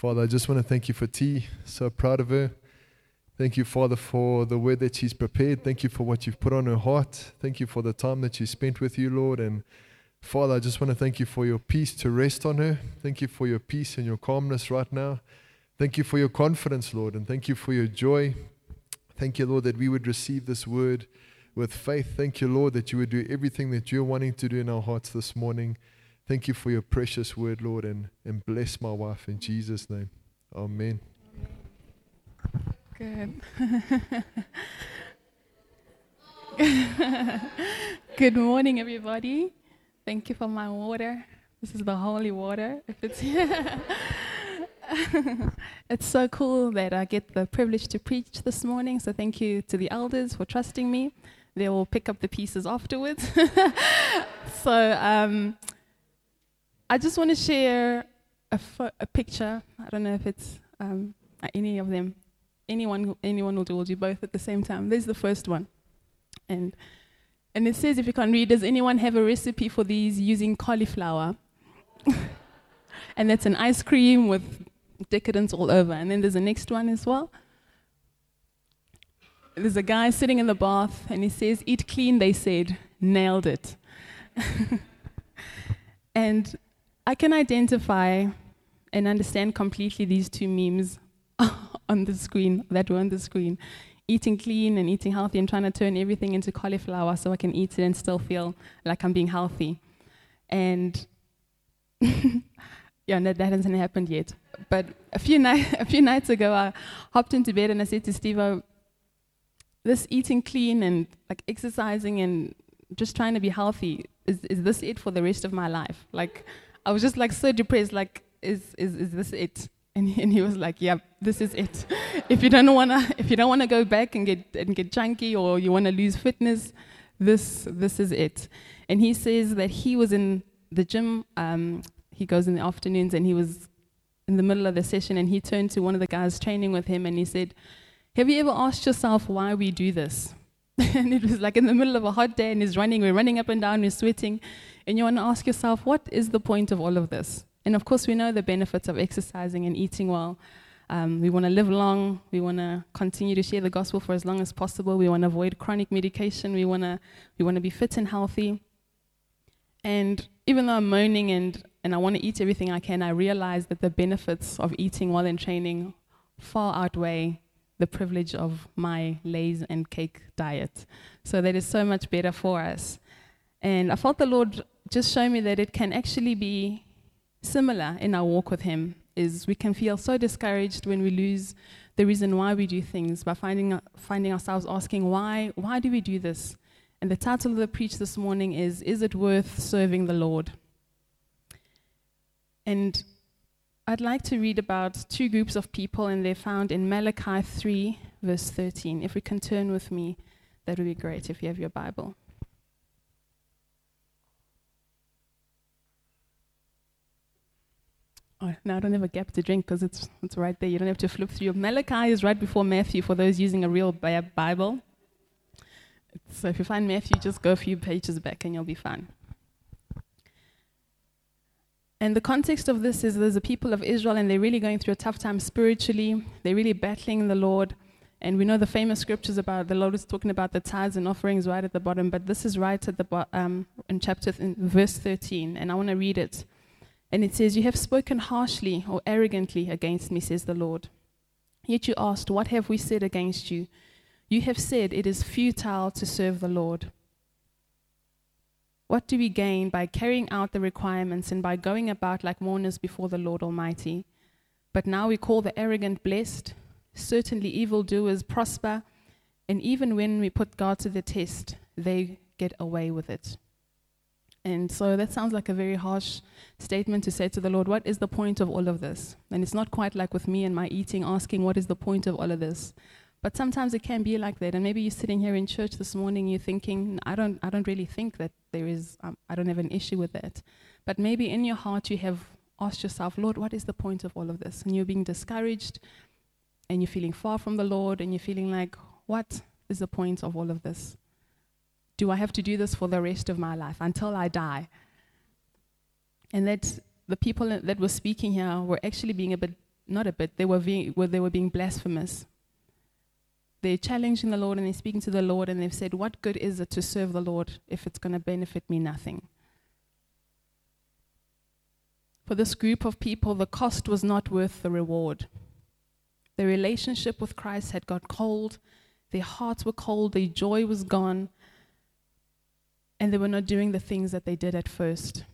Father, I just want to thank you for T. So proud of her. Thank you, Father, for the word that she's prepared. Thank you for what you've put on her heart. Thank you for the time that she spent with you, Lord. And Father, I just want to thank you for your peace to rest on her. Thank you for your peace and your calmness right now. Thank you for your confidence, Lord. And thank you for your joy. Thank you, Lord, that we would receive this word with faith. Thank you, Lord, that you would do everything that you're wanting to do in our hearts this morning. Thank you for your precious word, Lord, and, and bless my wife in Jesus' name. Amen. Good. Good morning, everybody. Thank you for my water. This is the holy water. If it's it's so cool that I get the privilege to preach this morning. So thank you to the elders for trusting me. They will pick up the pieces afterwards. so um, I just want to share a, fo- a, picture. I don't know if it's um, any of them. Anyone, anyone will do. We'll do both at the same time. There's the first one, and and it says, if you can read, does anyone have a recipe for these using cauliflower? and that's an ice cream with decadence all over. And then there's the next one as well. There's a guy sitting in the bath, and he says, "Eat clean." They said, nailed it. and I can identify and understand completely these two memes on the screen that were on the screen. Eating clean and eating healthy and trying to turn everything into cauliflower so I can eat it and still feel like I'm being healthy. And yeah, no, that hasn't happened yet. But a few, ni- a few nights ago, I hopped into bed and I said to Steve, oh, this eating clean and like exercising and just trying to be healthy, is, is this it for the rest of my life? Like, I was just like so depressed, like, is, is, is this it? And he, and he was like, yeah, this is it. if you don't wanna, if you don't wanna go back and get, and get chunky or you wanna lose fitness, this, this is it. And he says that he was in the gym, um, he goes in the afternoons and he was in the middle of the session and he turned to one of the guys training with him and he said, have you ever asked yourself why we do this? and it was like in the middle of a hot day and he's running, we're running up and down, we're sweating. And you want to ask yourself, what is the point of all of this? And of course, we know the benefits of exercising and eating well. Um, we want to live long. We want to continue to share the gospel for as long as possible. We want to avoid chronic medication. We want to we want to be fit and healthy. And even though I'm moaning and, and I want to eat everything I can, I realize that the benefits of eating while in training far outweigh the privilege of my lays and cake diet. So that is so much better for us. And I felt the Lord just show me that it can actually be similar in our walk with Him. Is we can feel so discouraged when we lose the reason why we do things by finding finding ourselves asking why why do we do this? And the title of the preach this morning is Is it worth serving the Lord? And I'd like to read about two groups of people, and they're found in Malachi 3, verse 13. If we can turn with me, that would be great if you have your Bible. Oh, now I don't have a gap to drink because it's, it's right there. You don't have to flip through. Malachi is right before Matthew for those using a real Bible. So if you find Matthew, just go a few pages back and you'll be fine. And the context of this is there's a people of Israel and they're really going through a tough time spiritually. They're really battling the Lord. And we know the famous scriptures about the Lord is talking about the tithes and offerings right at the bottom, but this is right at the bottom um, in chapter th- in verse 13, and I want to read it. And it says, You have spoken harshly or arrogantly against me, says the Lord. Yet you asked, What have we said against you? You have said it is futile to serve the Lord. What do we gain by carrying out the requirements and by going about like mourners before the Lord Almighty? But now we call the arrogant blessed. Certainly, evildoers prosper. And even when we put God to the test, they get away with it. And so that sounds like a very harsh statement to say to the Lord, What is the point of all of this? And it's not quite like with me and my eating, asking, What is the point of all of this? But sometimes it can be like that. And maybe you're sitting here in church this morning, you're thinking, I don't, I don't really think that there is, um, I don't have an issue with that. But maybe in your heart you have asked yourself, Lord, what is the point of all of this? And you're being discouraged and you're feeling far from the Lord and you're feeling like, what is the point of all of this? Do I have to do this for the rest of my life until I die? And that the people that were speaking here were actually being a bit not a bit, they were, being, they were being blasphemous. They're challenging the Lord and they're speaking to the Lord and they've said, What good is it to serve the Lord if it's going to benefit me nothing? For this group of people, the cost was not worth the reward. Their relationship with Christ had got cold, their hearts were cold, their joy was gone, and they were not doing the things that they did at first.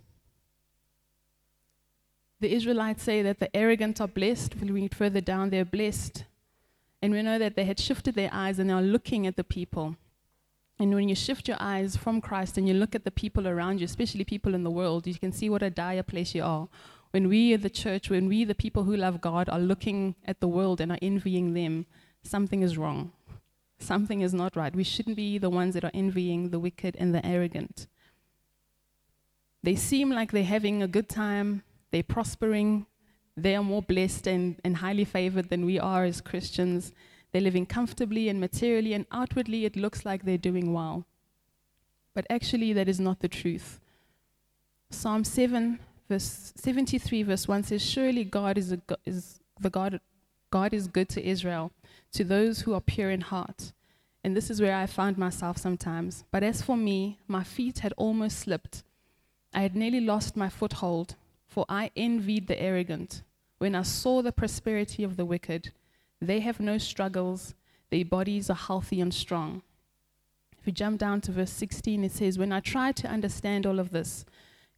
The Israelites say that the arrogant are blessed. If we read further down, they're blessed. And we know that they had shifted their eyes and they are looking at the people. And when you shift your eyes from Christ and you look at the people around you, especially people in the world, you can see what a dire place you are. When we, the church, when we, the people who love God, are looking at the world and are envying them, something is wrong. Something is not right. We shouldn't be the ones that are envying the wicked and the arrogant. They seem like they're having a good time, they're prospering, they are more blessed and, and highly favored than we are as Christians. They're living comfortably and materially, and outwardly it looks like they're doing well. But actually, that is not the truth. Psalm 7, verse 73, verse 1 says, Surely God is, a, is the God, God is good to Israel, to those who are pure in heart. And this is where I found myself sometimes. But as for me, my feet had almost slipped. I had nearly lost my foothold, for I envied the arrogant when I saw the prosperity of the wicked. They have no struggles, their bodies are healthy and strong. If you jump down to verse 16, it says, When I tried to understand all of this,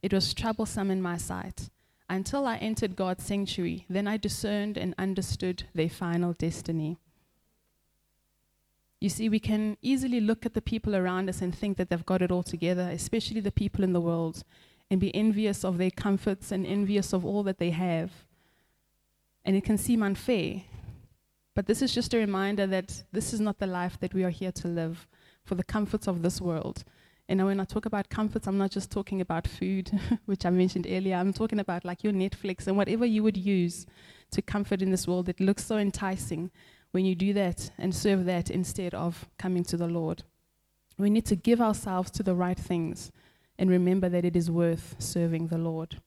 it was troublesome in my sight. Until I entered God's sanctuary, then I discerned and understood their final destiny. You see, we can easily look at the people around us and think that they've got it all together, especially the people in the world, and be envious of their comforts and envious of all that they have. And it can seem unfair. But this is just a reminder that this is not the life that we are here to live for the comforts of this world. And when I talk about comforts, I'm not just talking about food, which I mentioned earlier. I'm talking about like your Netflix and whatever you would use to comfort in this world that looks so enticing when you do that and serve that instead of coming to the Lord. We need to give ourselves to the right things and remember that it is worth serving the Lord.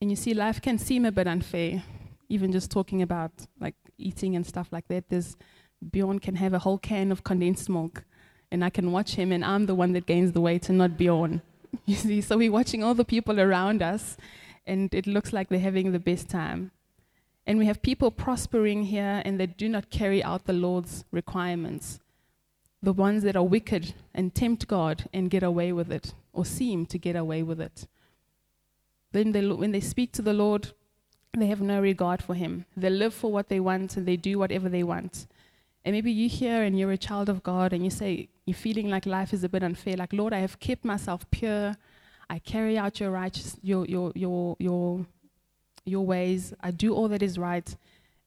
And you see, life can seem a bit unfair, even just talking about like eating and stuff like that. There's Bjorn can have a whole can of condensed milk, and I can watch him, and I'm the one that gains the weight and not Bjorn. You see, so we're watching all the people around us, and it looks like they're having the best time. And we have people prospering here, and they do not carry out the Lord's requirements. The ones that are wicked and tempt God and get away with it, or seem to get away with it. Then they, when they speak to the Lord, they have no regard for Him. They live for what they want and they do whatever they want. And maybe you hear and you're a child of God and you say, you're feeling like life is a bit unfair. Like, Lord, I have kept myself pure. I carry out your righteous, your, your, your, your, your ways. I do all that is right.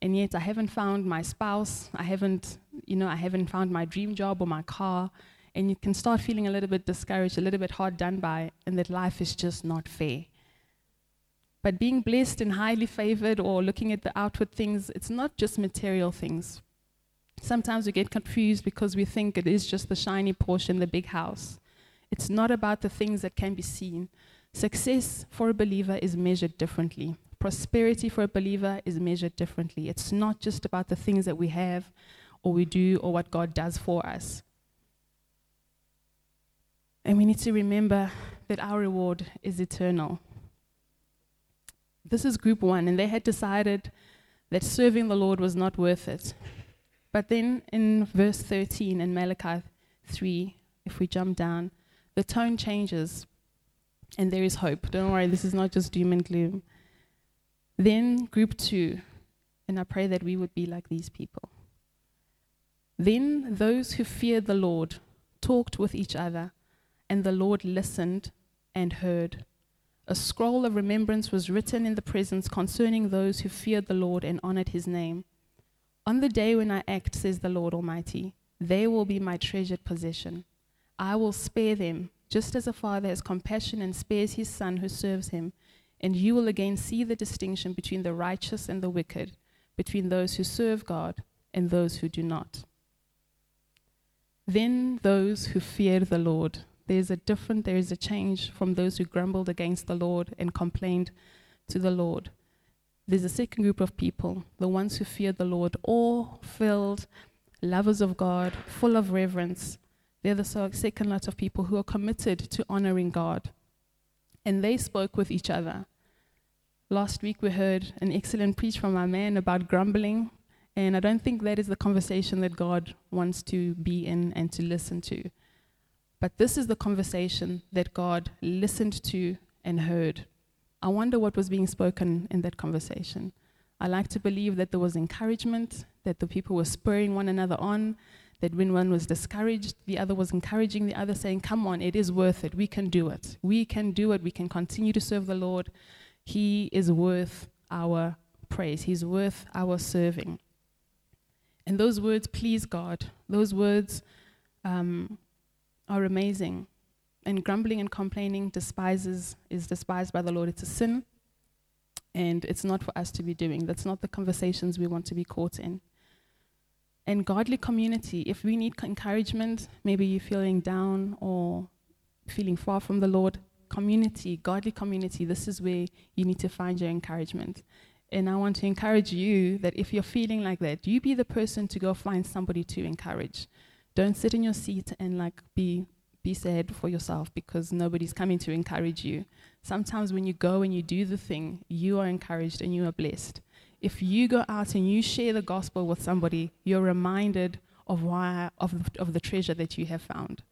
And yet I haven't found my spouse. I haven't, you know, I haven't found my dream job or my car. And you can start feeling a little bit discouraged, a little bit hard done by, and that life is just not fair. But being blessed and highly favored or looking at the outward things, it's not just material things. Sometimes we get confused because we think it is just the shiny portion, the big house. It's not about the things that can be seen. Success for a believer is measured differently. Prosperity for a believer is measured differently. It's not just about the things that we have or we do or what God does for us. And we need to remember that our reward is eternal. This is group one, and they had decided that serving the Lord was not worth it. But then in verse 13 in Malachi 3, if we jump down, the tone changes and there is hope. Don't worry, this is not just doom and gloom. Then, group two, and I pray that we would be like these people. Then those who feared the Lord talked with each other, and the Lord listened and heard. A scroll of remembrance was written in the presence concerning those who feared the Lord and honored his name. On the day when I act, says the Lord Almighty, they will be my treasured possession. I will spare them, just as a father has compassion and spares his son who serves him. And you will again see the distinction between the righteous and the wicked, between those who serve God and those who do not. Then those who feared the Lord there's a different, there is a change from those who grumbled against the Lord and complained to the Lord. There's a second group of people, the ones who fear the Lord, awe filled, lovers of God, full of reverence. They're the second lot of people who are committed to honoring God. And they spoke with each other. Last week we heard an excellent preach from our man about grumbling, and I don't think that is the conversation that God wants to be in and to listen to. But this is the conversation that God listened to and heard. I wonder what was being spoken in that conversation. I like to believe that there was encouragement, that the people were spurring one another on, that when one was discouraged, the other was encouraging the other, saying, Come on, it is worth it. We can do it. We can do it. We can continue to serve the Lord. He is worth our praise, He's worth our serving. And those words please God. Those words um, are amazing. And grumbling and complaining despises is despised by the Lord. It's a sin, and it's not for us to be doing. That's not the conversations we want to be caught in. And godly community, if we need encouragement, maybe you're feeling down or feeling far from the Lord, community, godly community, this is where you need to find your encouragement. And I want to encourage you that if you're feeling like that, you be the person to go find somebody to encourage. Don't sit in your seat and like be be sad for yourself because nobody's coming to encourage you. Sometimes when you go and you do the thing, you are encouraged and you are blessed. If you go out and you share the gospel with somebody, you're reminded of why of, of the treasure that you have found.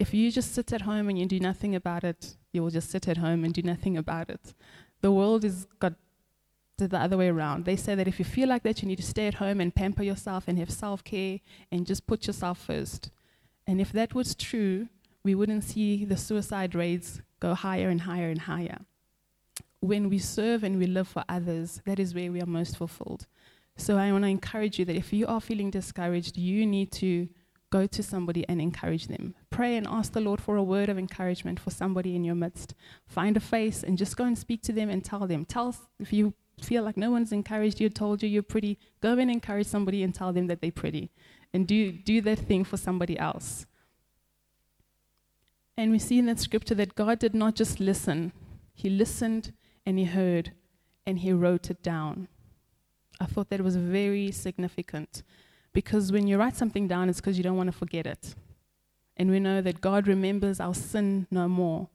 If you just sit at home and you do nothing about it, you will just sit at home and do nothing about it. The world is got the other way around. They say that if you feel like that, you need to stay at home and pamper yourself and have self care and just put yourself first. And if that was true, we wouldn't see the suicide rates go higher and higher and higher. When we serve and we live for others, that is where we are most fulfilled. So I want to encourage you that if you are feeling discouraged, you need to go to somebody and encourage them. Pray and ask the Lord for a word of encouragement for somebody in your midst. Find a face and just go and speak to them and tell them. Tell if you feel like no one's encouraged you, told you you're pretty, go and encourage somebody and tell them that they're pretty. And do, do that thing for somebody else. And we see in that scripture that God did not just listen, He listened and He heard and He wrote it down. I thought that was very significant because when you write something down, it's because you don't want to forget it. And we know that God remembers our sin no more.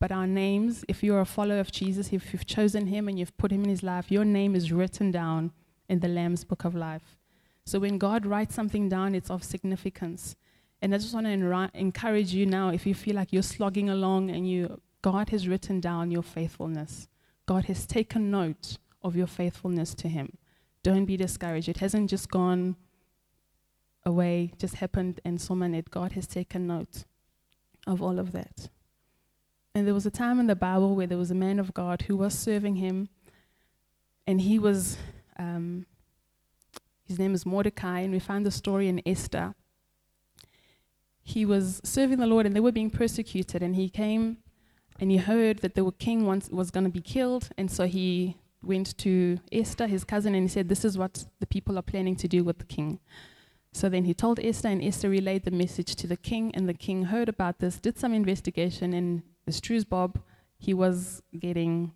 But our names, if you're a follower of Jesus, if you've chosen him and you've put him in his life, your name is written down in the Lamb's book of life. So when God writes something down, it's of significance. And I just want to enri- encourage you now, if you feel like you're slogging along and you, God has written down your faithfulness. God has taken note of your faithfulness to him. Don't be discouraged. It hasn't just gone away, just happened and someone it. God has taken note of all of that. And there was a time in the Bible where there was a man of God who was serving him, and he was, um, his name is Mordecai, and we find the story in Esther. He was serving the Lord, and they were being persecuted, and he came and he heard that the king once was going to be killed, and so he went to Esther, his cousin, and he said, This is what the people are planning to do with the king. So then he told Esther, and Esther relayed the message to the king, and the king heard about this, did some investigation, and as true Bob, he was getting,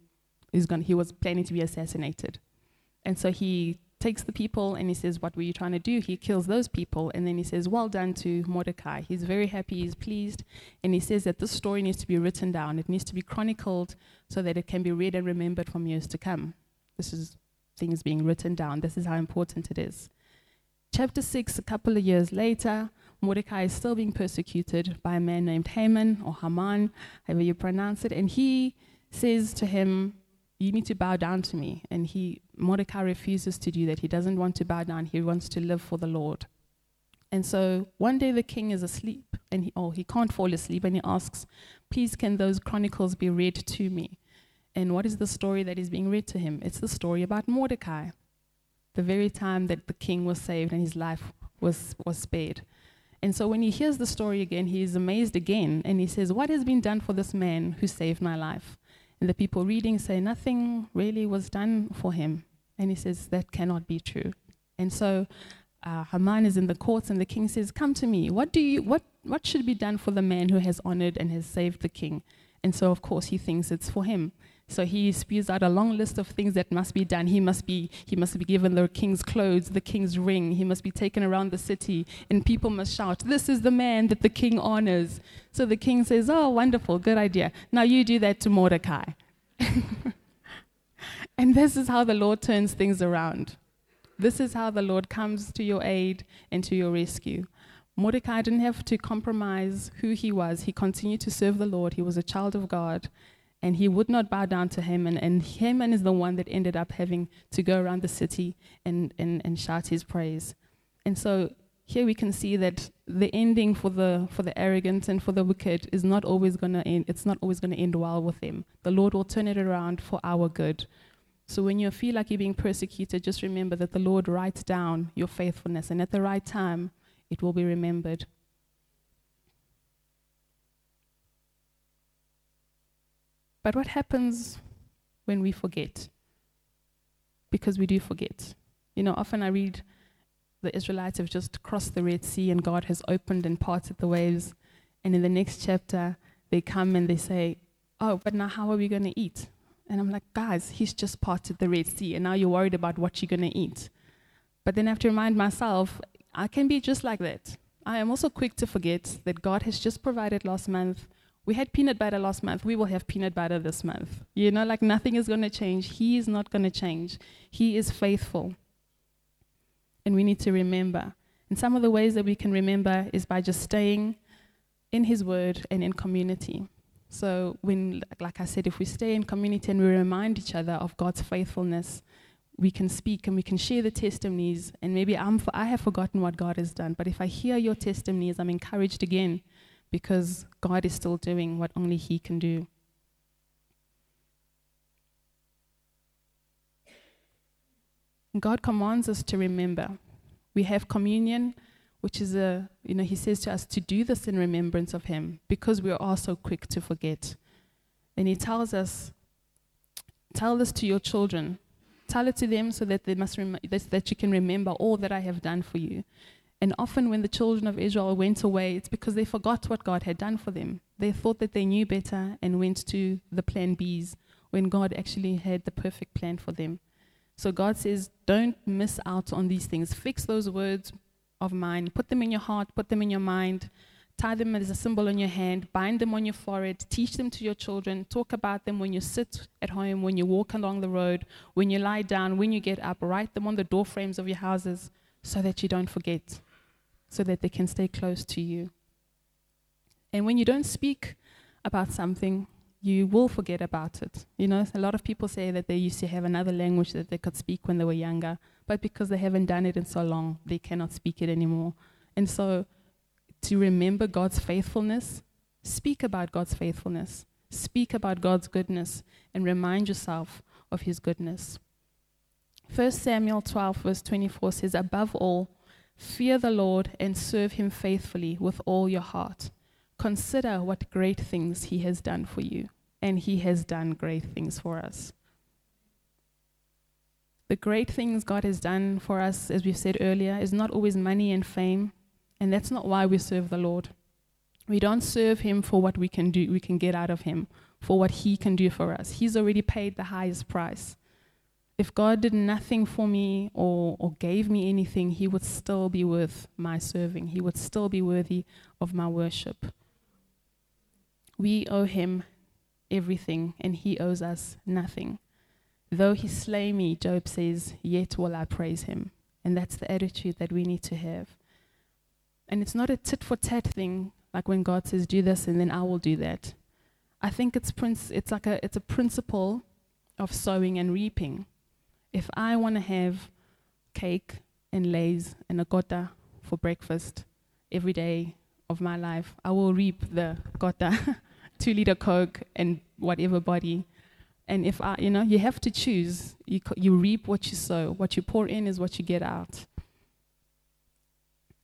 he's gonna, he was planning to be assassinated. And so he takes the people and he says, What were you trying to do? He kills those people, and then he says, Well done to Mordecai. He's very happy, he's pleased, and he says that this story needs to be written down, it needs to be chronicled so that it can be read and remembered from years to come. This is things being written down, this is how important it is. Chapter 6, a couple of years later, Mordecai is still being persecuted by a man named Haman or Haman, however you pronounce it, and he says to him, You need to bow down to me. And he Mordecai refuses to do that. He doesn't want to bow down, he wants to live for the Lord. And so one day the king is asleep, and he, oh, he can't fall asleep, and he asks, Please, can those chronicles be read to me? And what is the story that is being read to him? It's the story about Mordecai the very time that the king was saved and his life was, was spared. And so when he hears the story again, he is amazed again and he says, What has been done for this man who saved my life? And the people reading say, Nothing really was done for him. And he says, That cannot be true. And so uh, Haman is in the courts, and the king says, Come to me. What, do you, what, what should be done for the man who has honored and has saved the king? And so, of course, he thinks it's for him. So he spews out a long list of things that must be done. He must be, he must be given the king's clothes, the king's ring. He must be taken around the city, and people must shout, This is the man that the king honors. So the king says, Oh, wonderful, good idea. Now you do that to Mordecai. and this is how the Lord turns things around. This is how the Lord comes to your aid and to your rescue. Mordecai didn't have to compromise who he was. He continued to serve the Lord. He was a child of God and he would not bow down to Haman. And Haman is the one that ended up having to go around the city and, and, and shout his praise. And so here we can see that the ending for the for the arrogant and for the wicked is not always going to end. It's not always going to end well with them. The Lord will turn it around for our good. So when you feel like you're being persecuted, just remember that the Lord writes down your faithfulness, and at the right time, it will be remembered. But what happens when we forget? Because we do forget. You know, often I read the Israelites have just crossed the Red Sea and God has opened and parted the waves. And in the next chapter, they come and they say, Oh, but now how are we going to eat? And I'm like, Guys, he's just parted the Red Sea and now you're worried about what you're going to eat. But then I have to remind myself, I can be just like that. I am also quick to forget that God has just provided last month we had peanut butter last month. We will have peanut butter this month. You know, like nothing is going to change. He is not going to change. He is faithful. And we need to remember. And some of the ways that we can remember is by just staying in His Word and in community. So, when, like I said, if we stay in community and we remind each other of God's faithfulness, we can speak and we can share the testimonies. And maybe I'm for, I have forgotten what God has done, but if I hear your testimonies, I'm encouraged again because God is still doing what only He can do. God commands us to remember. We have communion, which is a, you know, He says to us to do this in remembrance of Him because we are all so quick to forget. And He tells us, tell this to your children. Tell it to them so that they must rem- that, that you can remember all that I have done for you. And often, when the children of Israel went away, it's because they forgot what God had done for them. They thought that they knew better and went to the plan Bs when God actually had the perfect plan for them. So God says, don't miss out on these things. Fix those words of mine, put them in your heart, put them in your mind, tie them as a symbol on your hand, bind them on your forehead, teach them to your children, talk about them when you sit at home, when you walk along the road, when you lie down, when you get up, write them on the door frames of your houses so that you don't forget, so that they can stay close to you. And when you don't speak about something, you will forget about it. You know, a lot of people say that they used to have another language that they could speak when they were younger, but because they haven't done it in so long, they cannot speak it anymore. And so, to remember God's faithfulness, speak about God's faithfulness, speak about God's goodness, and remind yourself of His goodness. 1 Samuel 12, verse 24 says, Above all, fear the Lord and serve him faithfully with all your heart. Consider what great things he has done for you, and he has done great things for us. The great things God has done for us, as we've said earlier, is not always money and fame, and that's not why we serve the Lord. We don't serve him for what we can do, we can get out of him, for what he can do for us. He's already paid the highest price if God did nothing for me or, or gave me anything, He would still be worth my serving. He would still be worthy of my worship. We owe Him everything, and He owes us nothing. Though He slay me, Job says, yet will I praise Him. And that's the attitude that we need to have. And it's not a tit for tat thing, like when God says, do this, and then I will do that. I think it's, princ- it's like a, it's a principle of sowing and reaping if I want to have cake and lays and a gota for breakfast every day of my life, I will reap the gota, two liter Coke, and whatever body. And if I, you know, you have to choose. You, you reap what you sow. What you pour in is what you get out.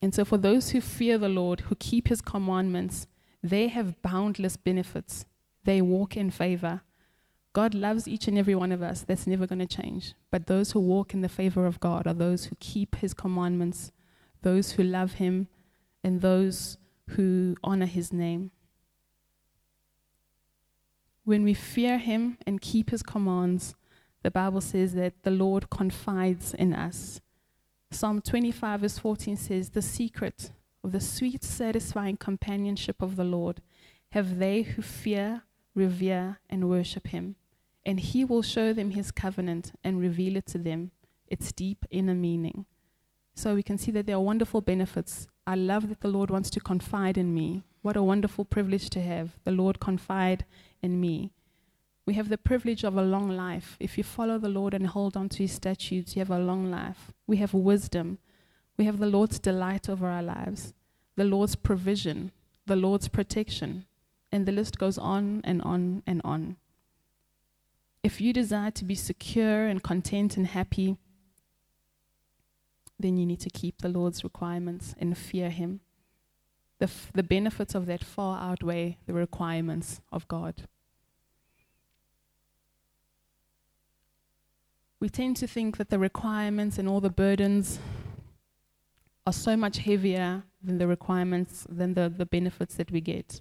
And so, for those who fear the Lord, who keep his commandments, they have boundless benefits. They walk in favor. God loves each and every one of us. That's never going to change. But those who walk in the favor of God are those who keep his commandments, those who love him, and those who honor his name. When we fear him and keep his commands, the Bible says that the Lord confides in us. Psalm 25, verse 14 says, The secret of the sweet, satisfying companionship of the Lord have they who fear, revere, and worship him. And he will show them his covenant and reveal it to them, its deep inner meaning. So we can see that there are wonderful benefits. I love that the Lord wants to confide in me. What a wonderful privilege to have. The Lord confide in me. We have the privilege of a long life. If you follow the Lord and hold on to his statutes, you have a long life. We have wisdom. We have the Lord's delight over our lives, the Lord's provision, the Lord's protection. And the list goes on and on and on. If you desire to be secure and content and happy, then you need to keep the Lord's requirements and fear Him. The, f- the benefits of that far outweigh the requirements of God. We tend to think that the requirements and all the burdens are so much heavier than the requirements, than the, the benefits that we get.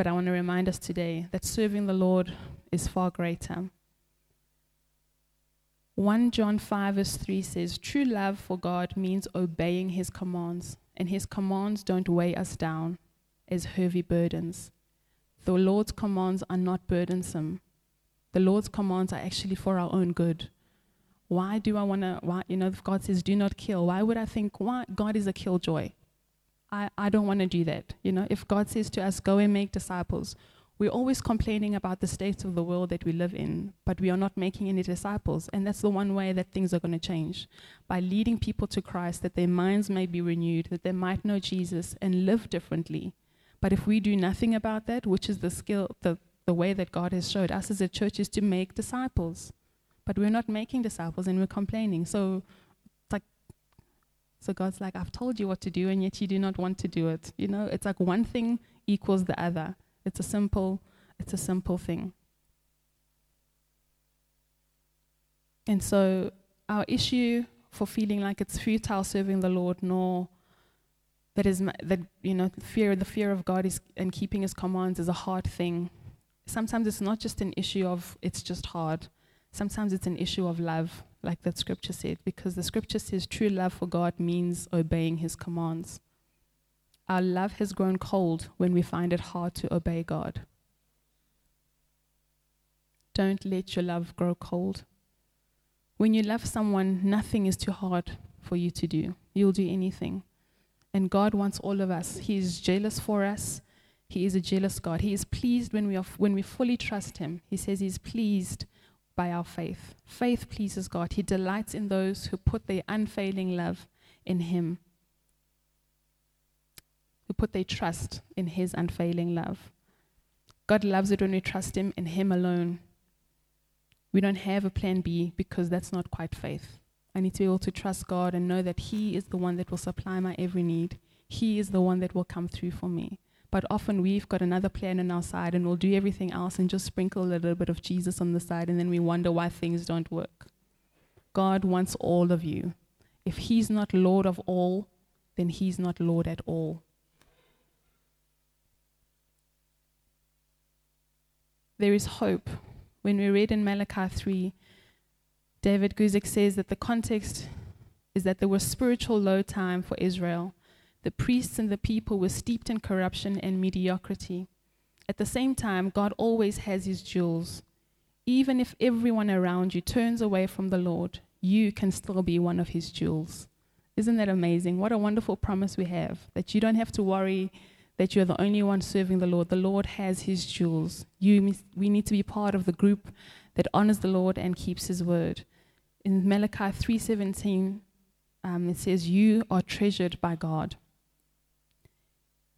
But I want to remind us today that serving the Lord is far greater. 1 John 5, verse 3 says, True love for God means obeying his commands, and his commands don't weigh us down as heavy burdens. The Lord's commands are not burdensome. The Lord's commands are actually for our own good. Why do I want to, you know, if God says, do not kill, why would I think, why? God is a killjoy. I, I don't want to do that. You know, if God says to us, go and make disciples, we're always complaining about the state of the world that we live in, but we are not making any disciples. And that's the one way that things are going to change by leading people to Christ, that their minds may be renewed, that they might know Jesus and live differently. But if we do nothing about that, which is the skill, the, the way that God has showed us as a church is to make disciples. But we're not making disciples and we're complaining. So so God's like, I've told you what to do, and yet you do not want to do it. You know, it's like one thing equals the other. It's a simple, it's a simple thing. And so our issue for feeling like it's futile serving the Lord, nor that is that you know fear the fear of God is and keeping His commands is a hard thing. Sometimes it's not just an issue of it's just hard. Sometimes it's an issue of love, like that scripture said, because the scripture says true love for God means obeying His commands. Our love has grown cold when we find it hard to obey God. Don't let your love grow cold. When you love someone, nothing is too hard for you to do. You'll do anything. And God wants all of us. He is jealous for us. He is a jealous God. He is pleased when we, are, when we fully trust Him. He says He's pleased by our faith. Faith pleases God. He delights in those who put their unfailing love in Him, who put their trust in His unfailing love. God loves it when we trust Him in Him alone. We don't have a plan B because that's not quite faith. I need to be able to trust God and know that He is the one that will supply my every need. He is the one that will come through for me. But often we've got another plan on our side and we'll do everything else and just sprinkle a little bit of Jesus on the side and then we wonder why things don't work. God wants all of you. If He's not Lord of all, then He's not Lord at all. There is hope. When we read in Malachi 3, David Guzik says that the context is that there was spiritual low time for Israel. The priests and the people were steeped in corruption and mediocrity. At the same time, God always has his jewels. Even if everyone around you turns away from the Lord, you can still be one of his jewels. Isn't that amazing? What a wonderful promise we have that you don't have to worry that you're the only one serving the Lord. The Lord has his jewels. You, we need to be part of the group that honors the Lord and keeps his word. In Malachi 3:17, um, it says, "You are treasured by God."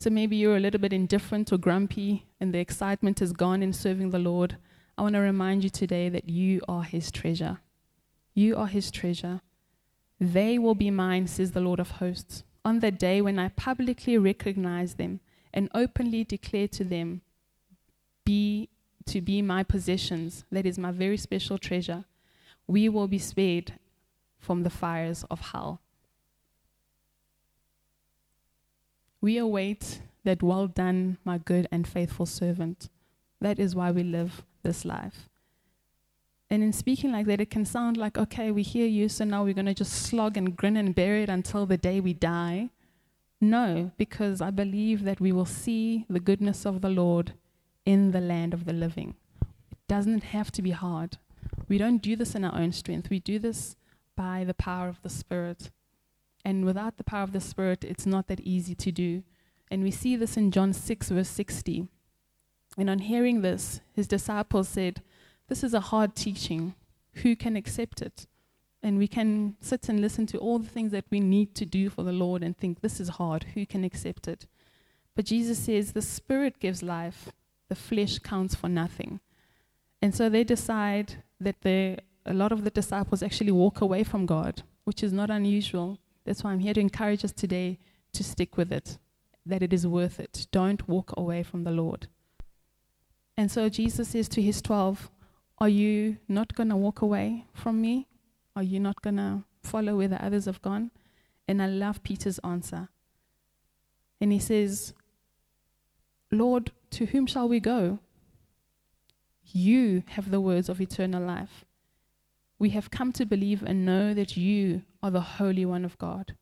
So maybe you're a little bit indifferent or grumpy, and the excitement is gone in serving the Lord. I want to remind you today that you are His treasure. You are His treasure. They will be mine, says the Lord of hosts, on the day when I publicly recognize them and openly declare to them, "Be to be my possessions. That is my very special treasure." we will be spared from the fires of hell. We await that well done, my good and faithful servant. That is why we live this life. And in speaking like that, it can sound like, okay, we hear you, so now we're going to just slog and grin and bear it until the day we die. No, because I believe that we will see the goodness of the Lord in the land of the living. It doesn't have to be hard. We don't do this in our own strength, we do this by the power of the Spirit. And without the power of the Spirit, it's not that easy to do. And we see this in John 6, verse 60. And on hearing this, his disciples said, This is a hard teaching. Who can accept it? And we can sit and listen to all the things that we need to do for the Lord and think, This is hard. Who can accept it? But Jesus says, The Spirit gives life, the flesh counts for nothing. And so they decide that they, a lot of the disciples actually walk away from God, which is not unusual. That's why I'm here to encourage us today to stick with it, that it is worth it. Don't walk away from the Lord. And so Jesus says to his 12, Are you not going to walk away from me? Are you not going to follow where the others have gone? And I love Peter's answer. And he says, Lord, to whom shall we go? You have the words of eternal life. We have come to believe and know that you are the Holy One of God.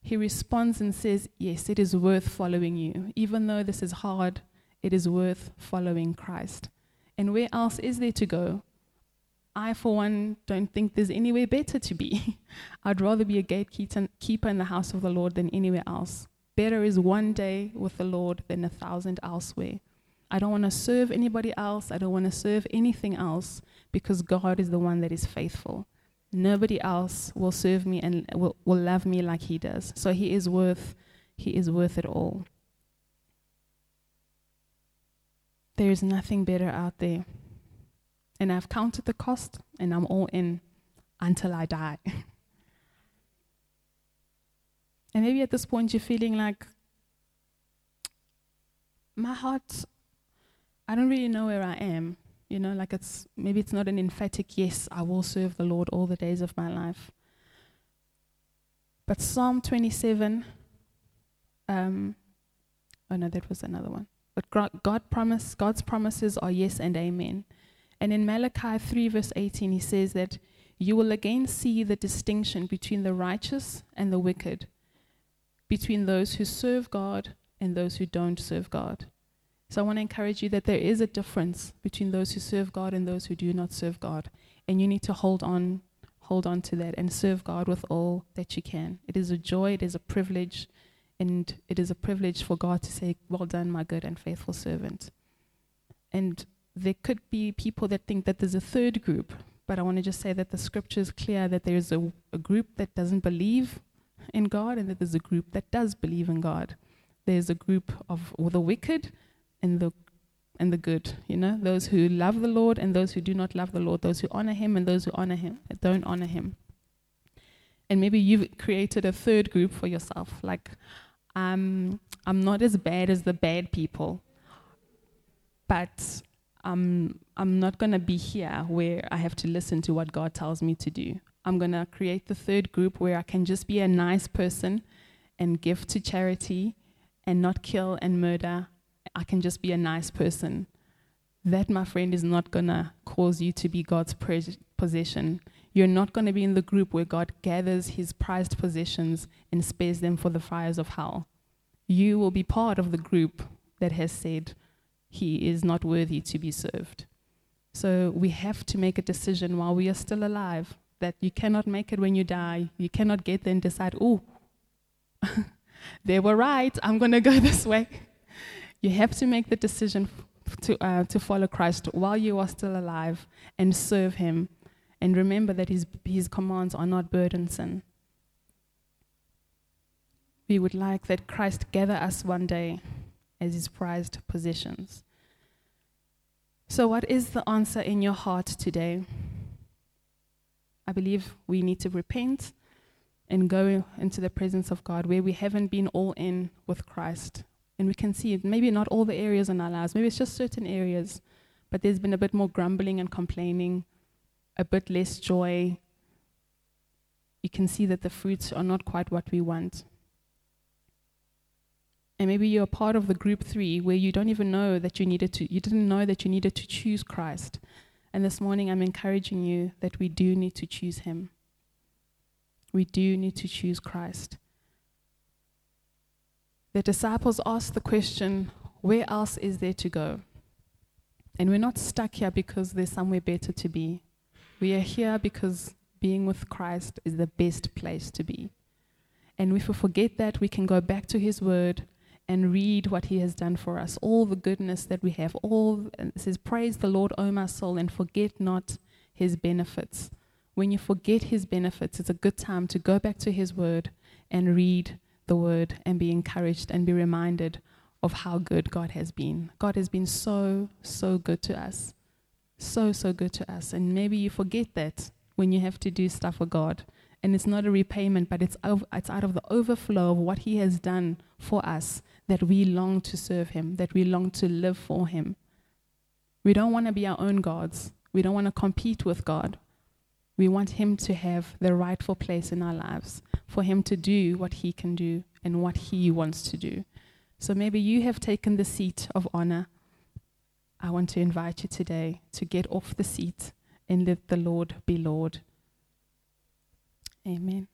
He responds and says, Yes, it is worth following you. Even though this is hard, it is worth following Christ. And where else is there to go? I, for one, don't think there's anywhere better to be. I'd rather be a gatekeeper in the house of the Lord than anywhere else. Better is one day with the Lord than a thousand elsewhere. I don't want to serve anybody else. I don't want to serve anything else because God is the one that is faithful. Nobody else will serve me and will, will love me like He does. So He is worth, He is worth it all. There is nothing better out there and I've counted the cost and I'm all in until I die. and maybe at this point you're feeling like, my heart, I don't really know where I am. You know, like it's maybe it's not an emphatic yes, I will serve the Lord all the days of my life. But Psalm 27, um, oh no, that was another one. But God promise, God's promises are yes and amen. And in Malachi 3, verse 18, he says that you will again see the distinction between the righteous and the wicked, between those who serve God and those who don't serve God. So I want to encourage you that there is a difference between those who serve God and those who do not serve God. And you need to hold on, hold on to that and serve God with all that you can. It is a joy, it is a privilege, and it is a privilege for God to say, Well done, my good and faithful servant. And there could be people that think that there's a third group, but I want to just say that the scripture is clear that there's a, a group that doesn't believe in God and that there's a group that does believe in God. There's a group of the wicked and the and the good, you know, those who love the Lord and those who do not love the Lord, those who honor him and those who honor him don't honor him. And maybe you've created a third group for yourself, like um, I'm not as bad as the bad people, but I'm, I'm not to be here where I have to listen to what God tells me to do. I'm to create the third group where I can just be a nice person and give to charity and not kill and murder. I can just be a nice person. That, my friend, is not going to cause you to be God's pre- possession. You're not going to be in the group where God gathers his prized possessions and spares them for the fires of hell. You will be part of the group that has said, he is not worthy to be served. So we have to make a decision while we are still alive that you cannot make it when you die. You cannot get there and decide, oh, they were right, I'm going to go this way. You have to make the decision to, uh, to follow Christ while you are still alive and serve Him. And remember that his, his commands are not burdensome. We would like that Christ gather us one day as his prized possessions. So, what is the answer in your heart today? I believe we need to repent and go into the presence of God where we haven't been all in with Christ. And we can see maybe not all the areas in our lives, maybe it's just certain areas, but there's been a bit more grumbling and complaining, a bit less joy. You can see that the fruits are not quite what we want. And maybe you're part of the group three where you don't even know that you needed to, you didn't know that you needed to choose Christ. And this morning I'm encouraging you that we do need to choose Him. We do need to choose Christ. The disciples asked the question, Where else is there to go? And we're not stuck here because there's somewhere better to be. We are here because being with Christ is the best place to be. And if we forget that, we can go back to His Word and read what He has done for us, all the goodness that we have. All it says, "Praise the Lord, O my soul, and forget not His benefits." When you forget His benefits, it's a good time to go back to His Word and read the Word and be encouraged and be reminded of how good God has been. God has been so, so good to us. So, so good to us. And maybe you forget that when you have to do stuff for God. And it's not a repayment, but it's, ov- it's out of the overflow of what He has done for us that we long to serve Him, that we long to live for Him. We don't want to be our own gods. We don't want to compete with God. We want Him to have the rightful place in our lives, for Him to do what He can do and what He wants to do. So maybe you have taken the seat of honor. I want to invite you today to get off the seat and let the Lord be Lord. Amen.